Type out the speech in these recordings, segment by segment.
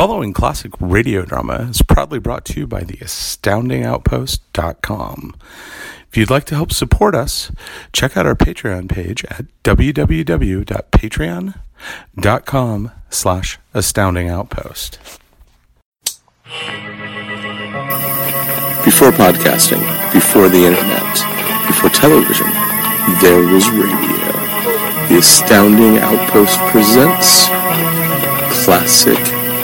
following classic radio drama is proudly brought to you by the astoundingoutpost.com. If you'd like to help support us, check out our Patreon page at www.patreon.com slash astoundingoutpost. Before podcasting, before the internet, before television, there was radio. The Astounding Outpost presents Classic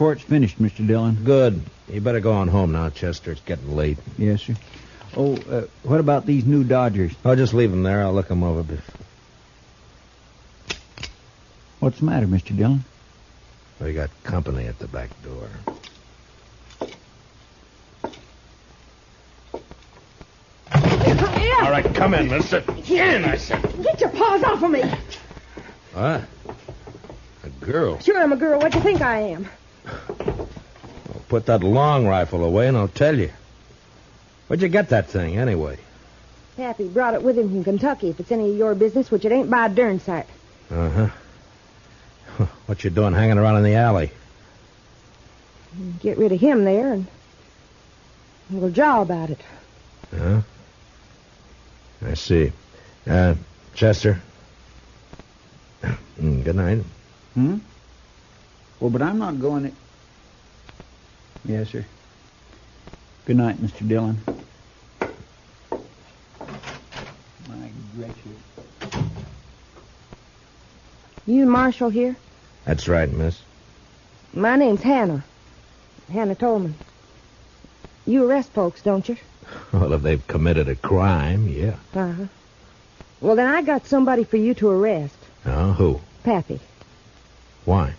Report's finished, Mr. Dillon. Good. You better go on home now, Chester. It's getting late. Yes, sir. Oh, uh, what about these new Dodgers? I'll just leave them there. I'll look them over. bef- What's the matter, Mr. Dillon? We got company at the back door. All right, come in, mister. In, I said. Get your paws off of me. What? A girl. Sure, I'm a girl. What do you think I am? Well, put that long rifle away and I'll tell you. Where'd you get that thing, anyway? Pappy brought it with him from Kentucky. If it's any of your business, which it ain't by a darn sight. Uh-huh. What you doing hanging around in the alley? Get rid of him there, and we'll jaw about it. Huh? I see. Uh, Chester? Mm, Good night. Hmm? Well, but I'm not going to... Yes, sir. Good night, Mr. Dillon. My gracious. You Marshal here? That's right, miss. My name's Hannah. Hannah Tolman. You arrest folks, don't you? Well, if they've committed a crime, yeah. Uh-huh. Well, then I got somebody for you to arrest. Oh, who? Pappy. Why?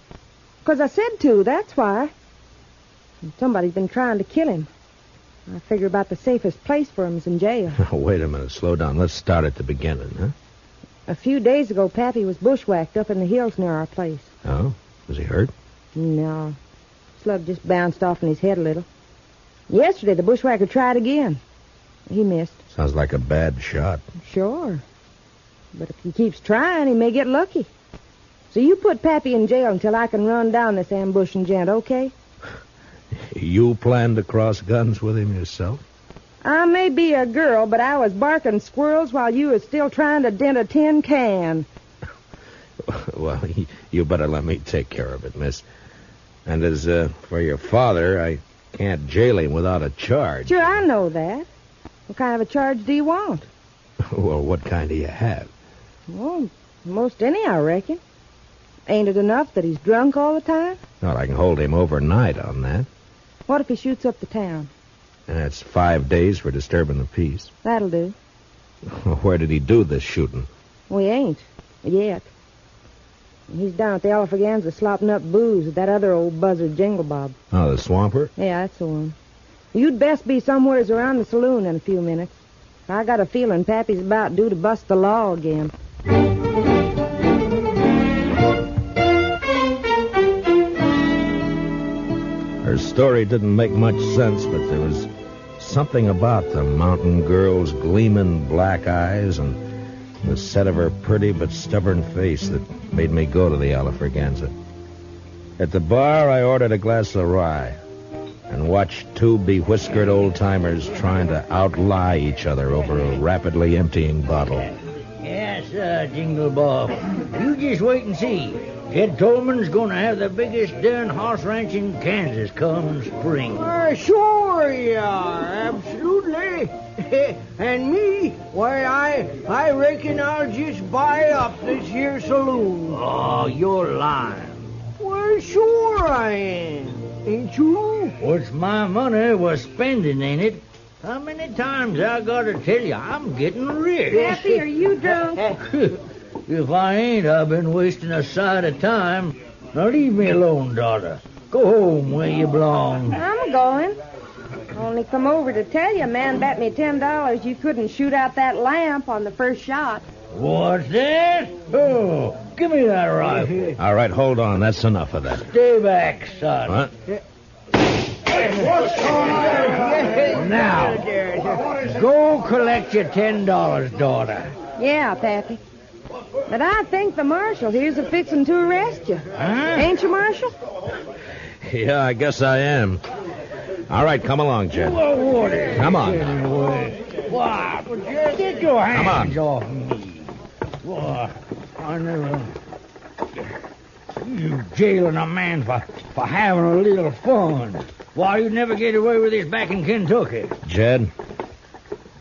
'Cause I said to, that's why. And Somebody's been trying to kill him. I figure about the safest place for him's in jail. Oh, wait a minute. Slow down. Let's start at the beginning, huh? A few days ago, Pappy was bushwhacked up in the hills near our place. Oh? Was he hurt? No. Slug just bounced off in his head a little. Yesterday, the bushwhacker tried again. He missed. Sounds like a bad shot. Sure. But if he keeps trying, he may get lucky. So you put Pappy in jail until I can run down this ambushing gent, okay? You plan to cross guns with him yourself? I may be a girl, but I was barking squirrels while you was still trying to dent a tin can. well, you better let me take care of it, miss. And as uh, for your father, I can't jail him without a charge. Sure, I know that. What kind of a charge do you want? well, what kind do you have? Well, most any, I reckon. Ain't it enough that he's drunk all the time? Well, I can hold him overnight on that. What if he shoots up the town? That's five days for disturbing the peace. That'll do. Where did he do this shooting? We ain't. Yet. He's down at the Alfaganza slopping up booze with that other old buzzard Jingle Bob. Oh, the swamper? Yeah, that's the one. You'd best be somewheres around the saloon in a few minutes. I got a feeling Pappy's about due to bust the law again. Story didn't make much sense, but there was something about the mountain girl's gleaming black eyes and the set of her pretty but stubborn face that made me go to the Alafraganza. At the bar, I ordered a glass of rye and watched two bewhiskered old timers trying to outlie each other over a rapidly emptying bottle. Yes, sir, Jingle Bob. You just wait and see. Jed Tolman's gonna have the biggest darn horse ranch in Kansas come spring. Why, sure you are, absolutely. and me, why, I I reckon I'll just buy up this here saloon. Oh, you're lying. Well, sure I am. Ain't you? What's my money was spending in it? How many times I gotta tell you I'm getting rich? Pappy, are you drunk? if I ain't, I've been wasting a sight of time. Now leave me alone, daughter. Go home where you belong. I'm going. Only come over to tell you, a man bet me ten dollars you couldn't shoot out that lamp on the first shot. What's that? Oh, give me that rifle. All right, hold on. That's enough of that. Stay back, son. What? Now, go collect your ten dollars, daughter. Yeah, Pappy. But I think the marshal here's a fixin' to arrest you. Huh? Ain't you, Marshal? Yeah, I guess I am. All right, come along, Jed. Well, what is Come on. Why, get your Come hands off me. Why, I never... You jailing a man for, for having a little fun. Why, you'd never get away with this back in Kentucky. Jed,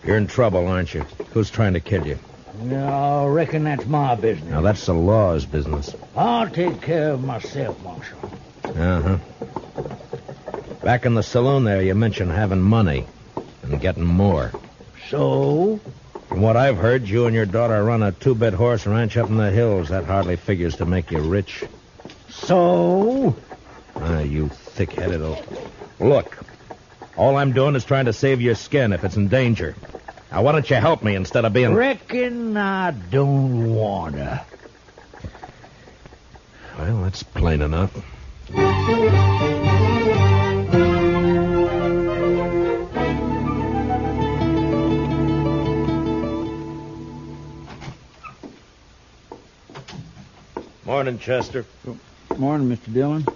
you're in trouble, aren't you? Who's trying to kill you? No, I reckon that's my business. Now, that's the law's business. I'll take care of myself, Marshal. Uh huh. Back in the saloon there, you mentioned having money and getting more. So? From what I've heard, you and your daughter run a two bit horse ranch up in the hills. That hardly figures to make you rich. So? Ah, you thick headed old. Look, all I'm doing is trying to save your skin if it's in danger. Now, why don't you help me instead of being. Reckon I don't wanna. Well, that's plain enough. Morning, Chester. Morning, Mr. Dillon.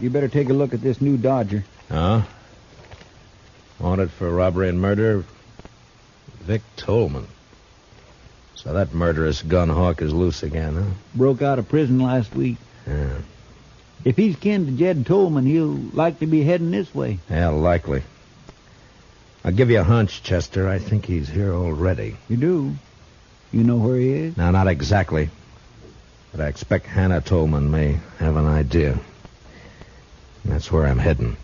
You better take a look at this new Dodger. Huh? Wanted for robbery and murder, Vic Tolman. So that murderous gun hawk is loose again, huh? Broke out of prison last week. Yeah. If he's kin to Jed Tolman, he'll likely be heading this way. Yeah, likely. I'll give you a hunch, Chester. I think he's here already. You do? You know where he is? Now, not exactly. But I expect Hannah Tolman may have an idea. That's where I'm heading.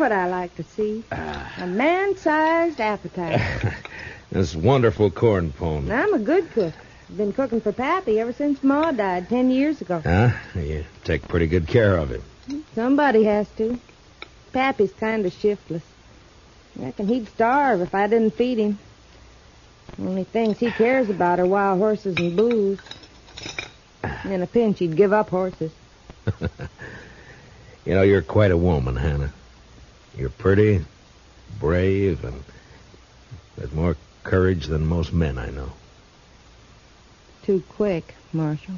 What I like to see. Ah. A man-sized appetite. This wonderful corn pone. I'm a good cook. Been cooking for Pappy ever since Ma died ten years ago. Huh? You take pretty good care of him. Somebody has to. Pappy's kind of shiftless. Reckon he'd starve if I didn't feed him. Only things he cares about are wild horses and booze. In a pinch, he'd give up horses. You know, you're quite a woman, Hannah. You're pretty, brave, and with more courage than most men I know. Too quick, Marshal.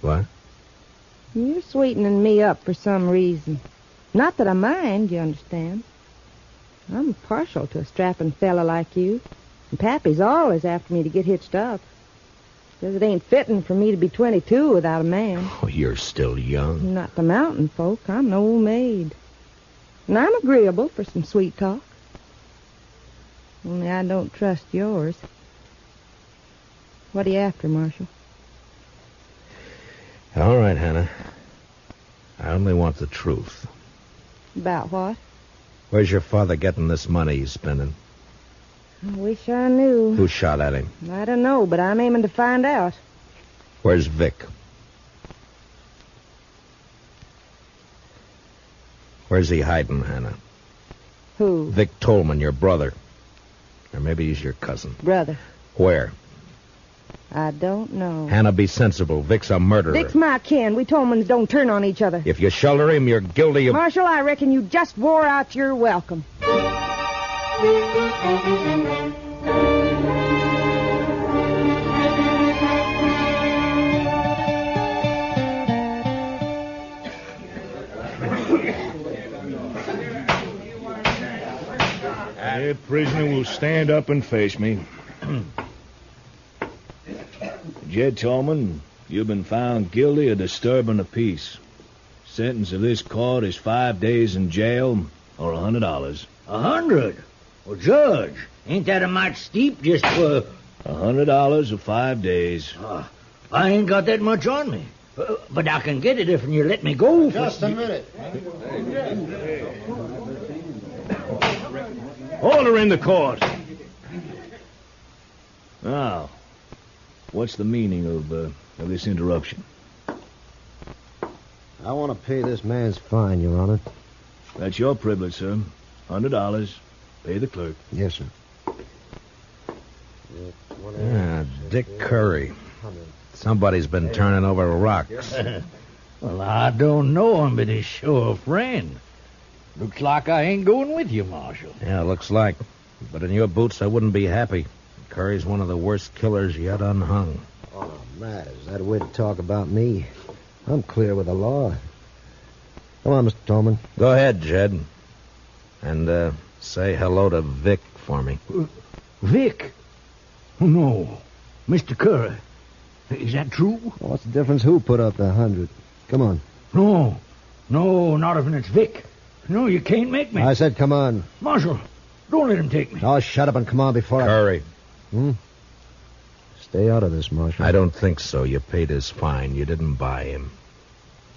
What? You're sweetening me up for some reason. Not that I mind, you understand. I'm partial to a strapping fella like you. And Pappy's always after me to get hitched up. Says it ain't fitting for me to be 22 without a man. Oh, you're still young. Not the mountain folk. I'm an old maid. And I'm agreeable for some sweet talk. Only I don't trust yours. What are you after, Marshal? All right, Hannah. I only want the truth. About what? Where's your father getting this money he's spending? I wish I knew. Who shot at him? I don't know, but I'm aiming to find out. Where's Vic? Where's he hiding, Hannah? Who? Vic Tolman, your brother. Or maybe he's your cousin. Brother. Where? I don't know. Hannah, be sensible. Vic's a murderer. Vic's my kin. We Tolmans don't turn on each other. If you shelter him, you're guilty of. Marshal, I reckon you just wore out your welcome. The prisoner will stand up and face me. Jed Tolman, you've been found guilty of disturbing the peace. Sentence of this court is five days in jail or a hundred dollars. A hundred? Well, Judge, ain't that a mite steep just for... A hundred dollars or five days. Ah, I ain't got that much on me. Uh, but I can get it if you let me go. for- Just a minute. Order in the court. Now, what's the meaning of, uh, of this interruption? I want to pay this man's fine, Your Honor. That's your privilege, sir. Hundred dollars. Pay the clerk. Yes, sir. Ah, Dick Curry. Somebody's been turning over rocks. well, I don't know him, but he's sure a friend. Looks like I ain't going with you, Marshal. Yeah, looks like. But in your boots, I wouldn't be happy. Curry's one of the worst killers yet unhung. Oh, Matt, is that a way to talk about me? I'm clear with the law. Come on, Mr. Tolman. Go ahead, Jed. And, uh, say hello to Vic for me. Vic? Oh, no. Mr. Curry. Is that true? What's the difference who put up the hundred? Come on. No. No, not even it's Vic. No, you can't make me. I said come on. Marshal, don't let him take me. Oh, shut up and come on before I... Curry. Hmm? Stay out of this, Marshal. I don't think so. You paid his fine. You didn't buy him.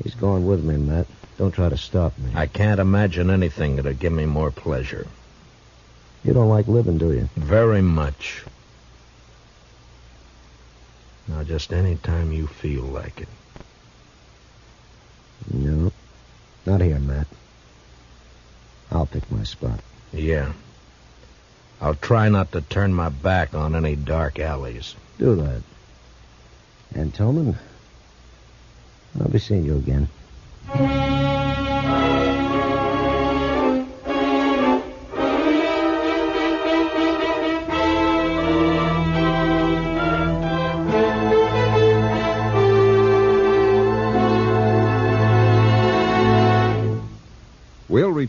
He's going with me, Matt. Don't try to stop me. I can't imagine anything that'd give me more pleasure. You don't like living, do you? Very much. Now, just any time you feel like it. No. Not here, Matt. I'll pick my spot. Yeah. I'll try not to turn my back on any dark alleys. Do that. And Tolman, I'll be seeing you again.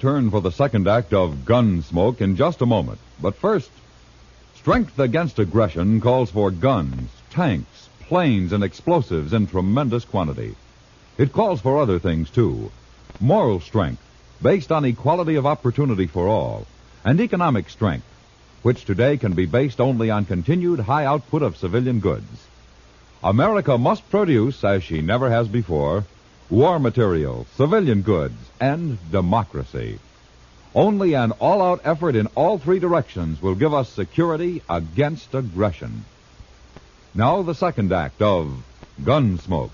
Return for the second act of Gunsmoke in just a moment. But first, strength against aggression calls for guns, tanks, planes, and explosives in tremendous quantity. It calls for other things, too. Moral strength, based on equality of opportunity for all, and economic strength, which today can be based only on continued high output of civilian goods. America must produce, as she never has before, war material, civilian goods, and democracy. Only an all out effort in all three directions will give us security against aggression. Now, the second act of Gunsmoke.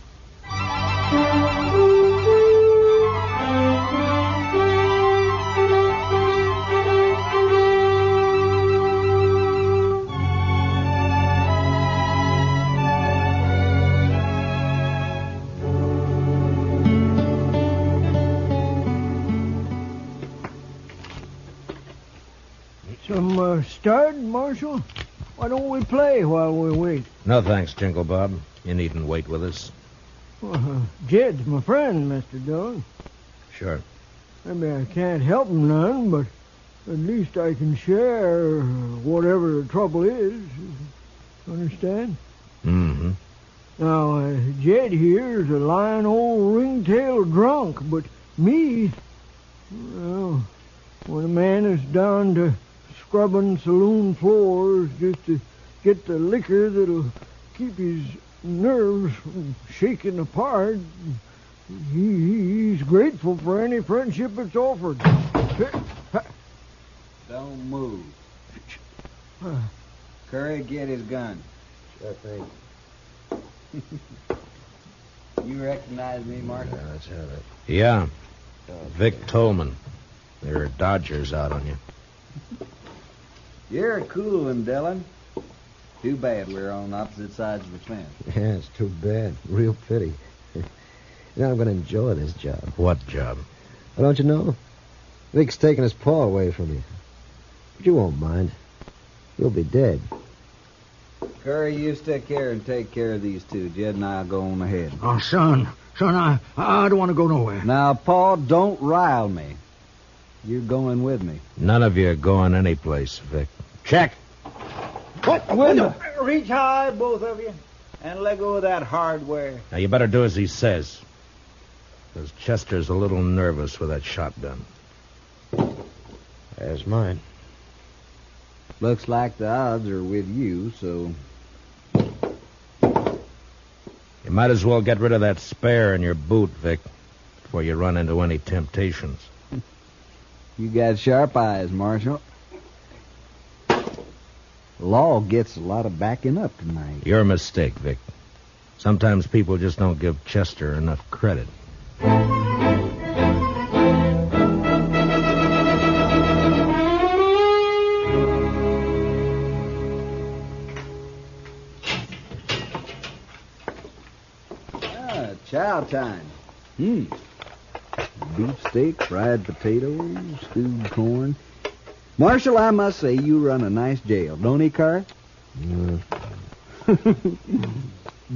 Uh, Marshal? Why don't we play while we wait? No thanks, Jingle Bob. You needn't wait with us. Uh, Jed's my friend, Mr. Dillon. Sure. Maybe I can't help him none, but at least I can share whatever the trouble is. Understand? Mm-hmm. Now, uh, Jed here's a lying old ringtail drunk, but me, well, when a man is down to scrubbing saloon floors just to get the liquor that'll keep his nerves from shaking apart, he, he's grateful for any friendship that's offered. Don't move. Curry, get his gun. Sure thing. You recognize me, Mark? Yeah, let's have it. Yeah. Vic Tolman. There are dodgers out on you. You're a cool one, Dillon. Too bad we're on opposite sides of the fence. Yeah, it's too bad. Real pity. you know, I'm going to enjoy this job. What job? Well, don't you know? Vic's taking his paw away from you. But you won't mind. You'll be dead. Curry, you stick here and take care of these two. Jed and I'll go on ahead. Oh, son, son, I, I don't want to go nowhere. Now, Paw, don't rile me. You're going with me. None of you are going anyplace, Vic. Check. What? Window. Reach high, both of you, and let go of that hardware. Now, you better do as he says. Because Chester's a little nervous with that shotgun. As mine. Looks like the odds are with you, so You might as well get rid of that spare in your boot, Vic, before you run into any temptations. You got sharp eyes, Marshal. Law gets a lot of backing up tonight. Your mistake, Vic. Sometimes people just don't give Chester enough credit. Ah, chow time. Hmm. Beef steak, fried potatoes, stewed corn. Marshal, I must say you run a nice jail, don't he, Curry?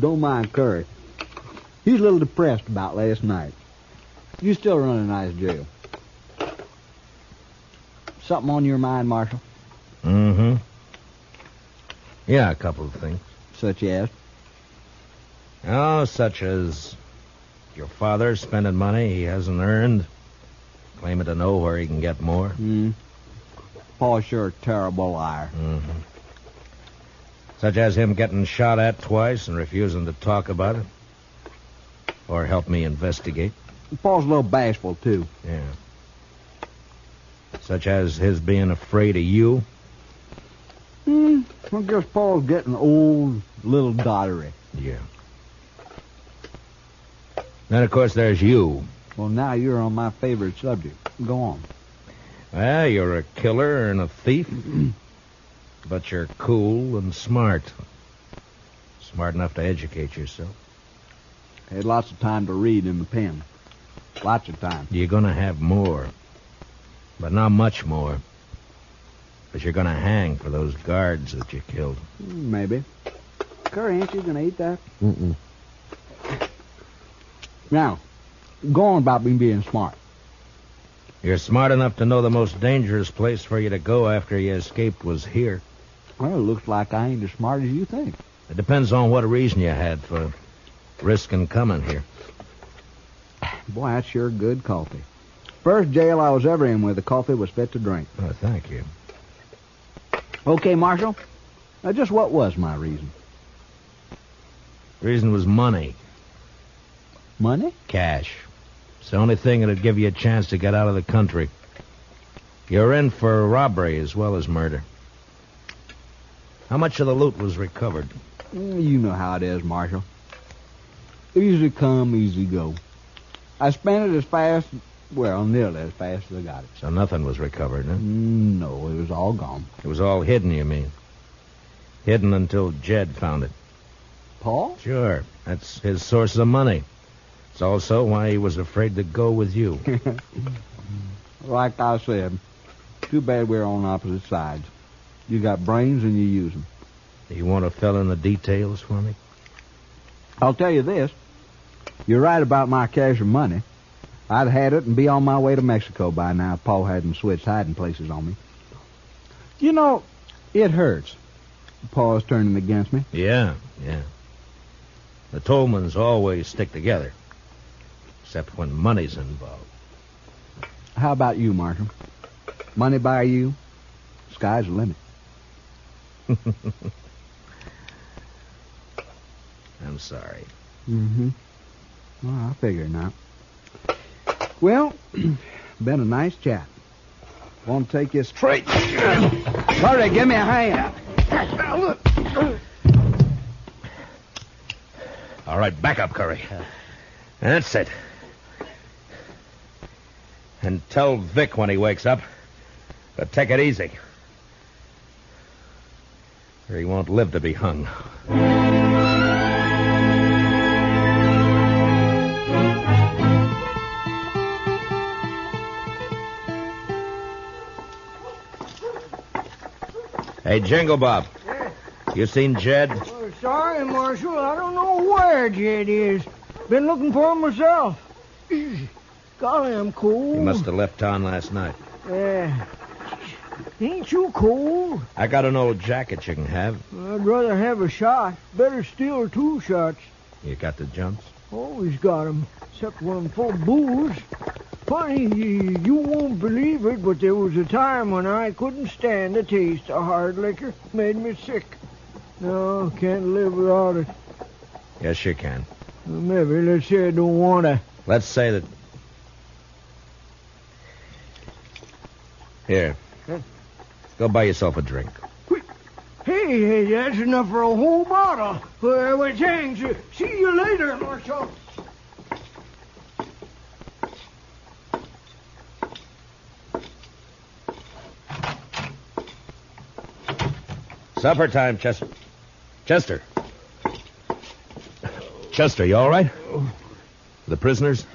don't mind Curry. He's a little depressed about last night. You still run a nice jail. Something on your mind, Marshal? Mm-hmm. Yeah, a couple of things. Such as? Oh, such as your father spending money he hasn't earned, claiming to know where he can get more. Hmm. Paw's sure a terrible liar. Mm-hmm. Such as him getting shot at twice and refusing to talk about it. Or help me investigate. Paw's a little bashful, too. Yeah. Such as his being afraid of you. Hmm. I guess Paw's getting old, little dottery. Yeah. Then, of course, there's you. Well, now you're on my favorite subject. Go on. Well, you're a killer and a thief, but you're cool and smart. Smart enough to educate yourself. Had lots of time to read in the pen. Lots of time. You're going to have more, but not much more. But you're going to hang for those guards that you killed. Maybe. Curry, ain't you gonna eat that? Mm-mm. Now, go on about me being smart. You're smart enough to know the most dangerous place for you to go after you escaped was here. Well, it looks like I ain't as smart as you think. It depends on what reason you had for risking coming here. Boy, that's sure good coffee. First jail I was ever in where the coffee was fit to drink. Oh, thank you. Okay, Marshal. Now, just what was my reason? Reason was money, Money? cash. It's the only thing that'd give you a chance to get out of the country. You're in for robbery as well as murder. How much of the loot was recovered? Mm, You know how it is, Marshal. Easy come, easy go. I spent it as fast, well, nearly as fast as I got it. So nothing was recovered, huh? Mm, No, it was all gone. It was all hidden, you mean? Hidden until Jed found it. Paw? Sure. That's his source of money. It's also why he was afraid to go with you. Like I said, too bad we're on opposite sides. You got brains and you use them. you want to fill in the details for me? I'll tell you this. You're right about my cash and money. I'd had it and be on my way to Mexico by now if Paw hadn't switched hiding places on me. You know, it hurts. Paw's turning against me. Yeah, yeah. The Tolmans always stick together. Except when money's involved. How about you, Marshal? Money by you? Sky's the limit. I'm sorry. Mm-hmm. Well, I figure not. Well, been a nice chat. Want to take you straight? Hurry, give me a hand. All right, back up, Curry. That's it. And tell Vic when he wakes up to take it easy. Or he won't live to be hung. Hey, Jingle Bob. You seen Jed? Oh, sorry, Marshal. I don't know where Jed is. Been looking for him myself. Golly, I'm cold. He must have left town last night. Yeah. Ain't you cold? I got an old jacket you can have. I'd rather have a shot. Better still two shots. You got the jumps? Always got 'em, except when I'm full of booze. Funny, you, you won't believe it, but there was a time when I couldn't stand the taste of hard liquor. Made me sick. No, can't live without it. Yes, you can. Maybe, let's say I don't want to. Let's say that. Here. Go buy yourself a drink. Hey, hey, that's enough for a whole bottle. Uh, well, well thanks. Uh, see you later, Marshal. Supper time, Chester. Chester. Chester, you all right? The prisoners?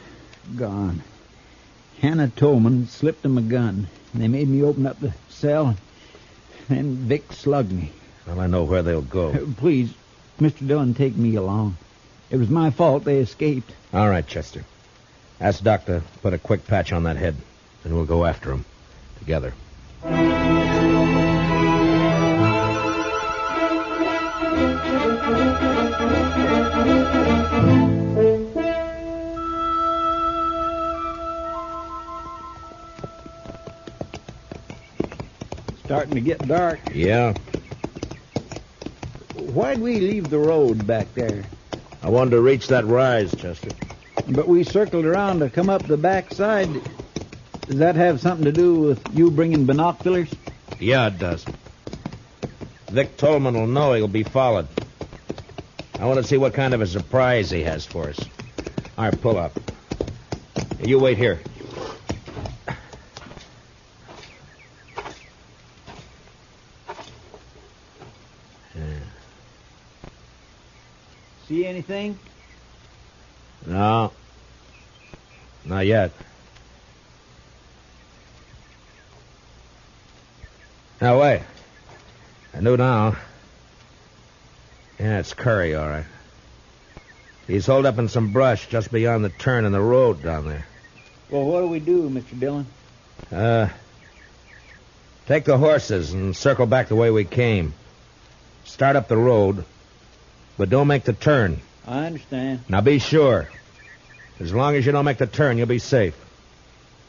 Gone. Hannah Tolman slipped him a gun. And they made me open up the cell. And Vic slugged me. Well, I know where they'll go. Please, Mr. Dillon, take me along. It was my fault they escaped. All right, Chester. Ask Doc to put a quick patch on that head, and we'll go after him together. Starting to get dark. Yeah. Why'd we leave the road back there? I wanted to reach that rise, Chester. But we circled around to come up the back side. Does that have something to do with you bringing binoculars? Yeah, it does. Vic Tolman will know he'll be followed. I want to see what kind of a surprise he has for us. All right, pull up. You wait here. See anything? No. Not yet. Now, wait. I knew now. Yeah, it's Curry, all right. He's holed up in some brush just beyond the turn in the road down there. Well, what do we do, Mr. Dillon? Uh, take the horses and circle back the way we came. Start up the road, but don't make the turn. I understand. Now be sure. As long as you don't make the turn, you'll be safe.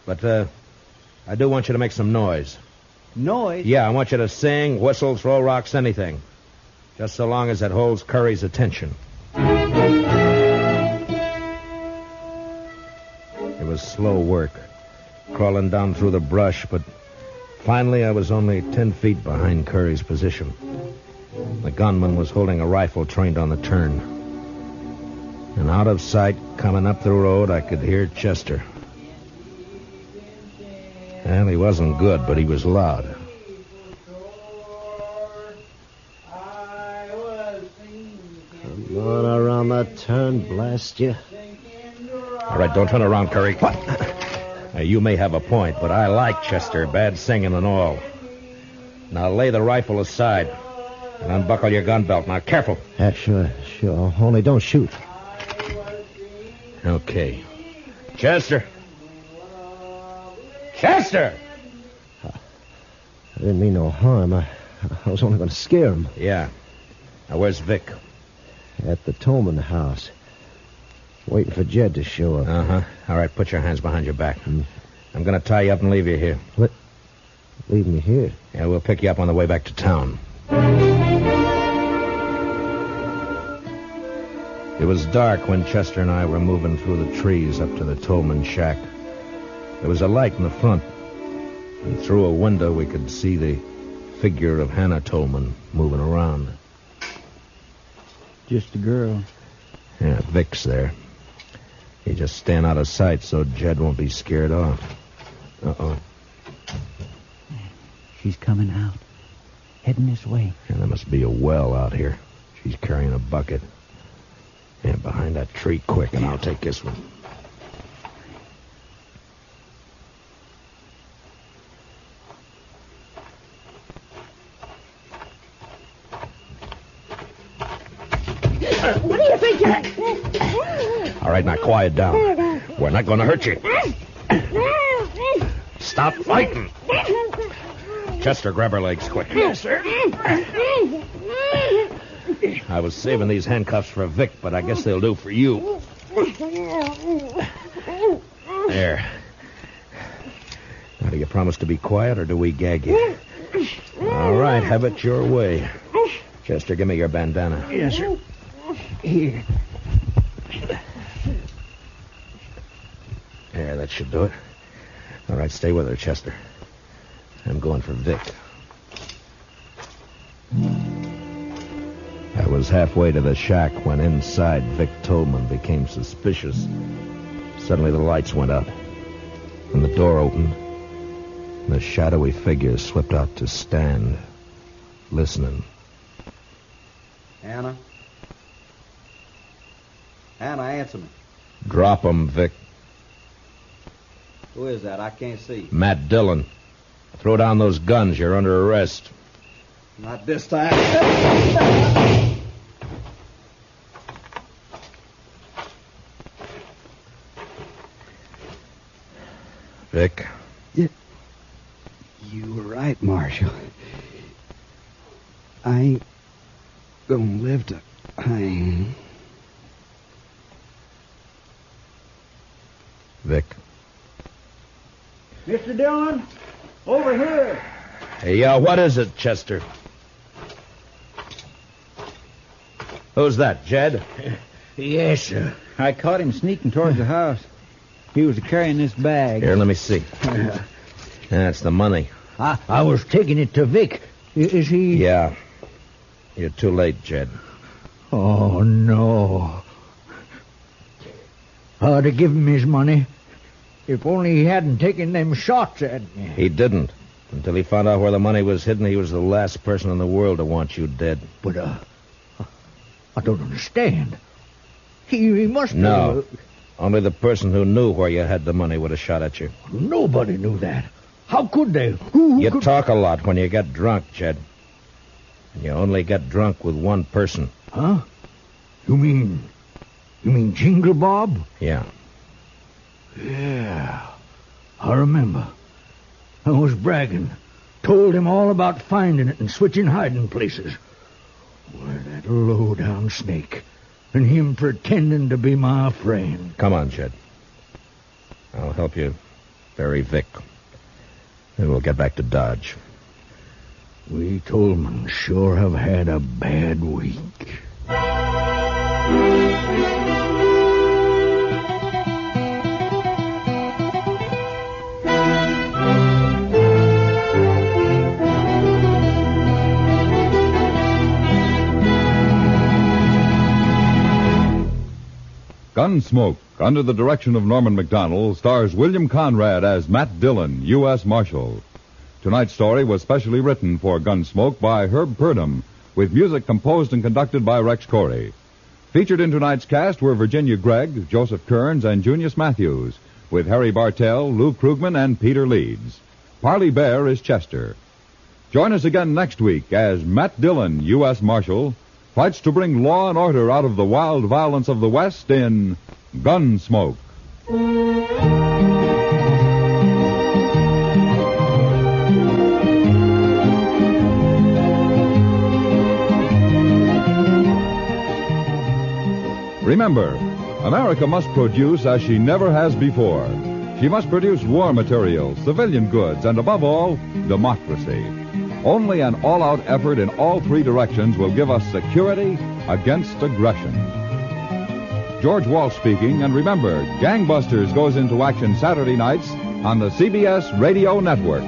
But, uh, I do want you to make some noise. Noise? Yeah, I want you to sing, whistle, throw rocks, anything. Just so long as it holds Curry's attention. It was slow work, crawling down through the brush, but finally I was only ten feet behind Curry's position. The gunman was holding a rifle trained on the turn. And out of sight, coming up the road, I could hear Chester. Well, he wasn't good, but he was loud. Come on around that turn, blast you. All right, don't turn around, Curry. What? Now, you may have a point, but I like Chester, bad singing and all. Now lay the rifle aside and unbuckle your gun belt. Now, careful. Yeah, sure, sure. Only don't shoot. Okay. Chester. Chester! I didn't mean no harm. I, I was only going to scare him. Yeah. Now, where's Vic? At the Tolman house. Waiting for Jed to show up. Uh huh. All right, put your hands behind your back. I'm going to tie you up and leave you here. What? Leave me here? Yeah, we'll pick you up on the way back to town. It was dark when Chester and I were moving through the trees up to the Tolman shack. There was a light in the front, and through a window we could see the figure of Hannah Tolman moving around. Just a girl. Yeah, Vic's there. He just stand out of sight so Jed won't be scared off. Uh-oh. She's coming out. Heading this way. And there must be a well out here. She's carrying a bucket. Behind that tree, quick, and I'll take this one. What do you think you're... All right, now quiet down. We're not going to hurt you. Stop fighting. Chester, grab her legs quick. Yes, sir. I was saving these handcuffs for Vic, but I guess they'll do for you. There. Now, do you promise to be quiet, or do we gag you? All right, have it your way. Chester, give me your bandana. Yes, sir. Here. There, that should do it. All right, stay with her, Chester. I'm going for Vic. Was halfway to the shack when inside Vic Tolman became suspicious. Suddenly the lights went out, and the door opened, and a shadowy figure slipped out to stand, listening. Hannah? Hannah, answer me. Drop Drop 'em, Vic. Who is that? I can't see. Matt Dillon. Throw down those guns. You're under arrest. Not this time. Vic, You were right, Marshal. I ain't gonna live to hang. Vic. Mr. Dillon, over here. Hey, uh, what is it, Chester? Who's that, Jed? Yes, sir. I caught him sneaking towards the house. He was carrying this bag. Here, let me see. That's the money. I, I was taking it to Vic. Is he? Yeah. You're too late, Jed. Oh, no. I'd have given him his money. If only he hadn't taken them shots at me. He didn't. Until he found out where the money was hidden, he was the last person in the world to want you dead. But, uh, I don't understand. He, he must have- No. Only the person who knew where you had the money would have shot at you. Nobody knew that. How could they? Who, who You could... talk a lot when you get drunk, Jed. And you only get drunk with one person. Huh? You mean... You mean Jingle Bob? Yeah. Yeah. I remember. I was bragging. Told him all about finding it and switching hiding places. Why, that low-down snake. And him pretending to be my friend. Come on, Jed. I'll help you bury Vic. Then we'll get back to Dodge. We Tolman sure have had a bad week. Gunsmoke, under the direction of Norman Macdonnell, stars William Conrad as Matt Dillon, U.S. Marshal. Tonight's story was specially written for Gunsmoke by Herb Purdum, with music composed and conducted by Rex Koury. Featured in tonight's cast were Virginia Gregg, Joseph Kearns, and Junius Matthews, with Harry Bartell, Lou Krugman, and Peter Leeds. Parley Baer is Chester. Join us again next week as Matt Dillon, U.S. Marshal, fights to bring law and order out of the wild violence of the West in Gunsmoke. Remember, America must produce as she never has before. She must produce war materials, civilian goods, and above all, democracy. Only an all out effort in all three directions will give us security against aggression. George Walsh speaking, and remember, Gangbusters goes into action Saturday nights on the CBS Radio Network.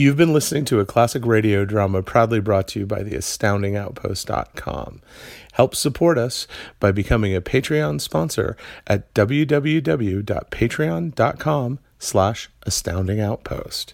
You've been listening to a classic radio drama proudly brought to you by the astoundingoutpost.com. Help support us by becoming a Patreon sponsor at www.patreon.com slash astoundingoutpost.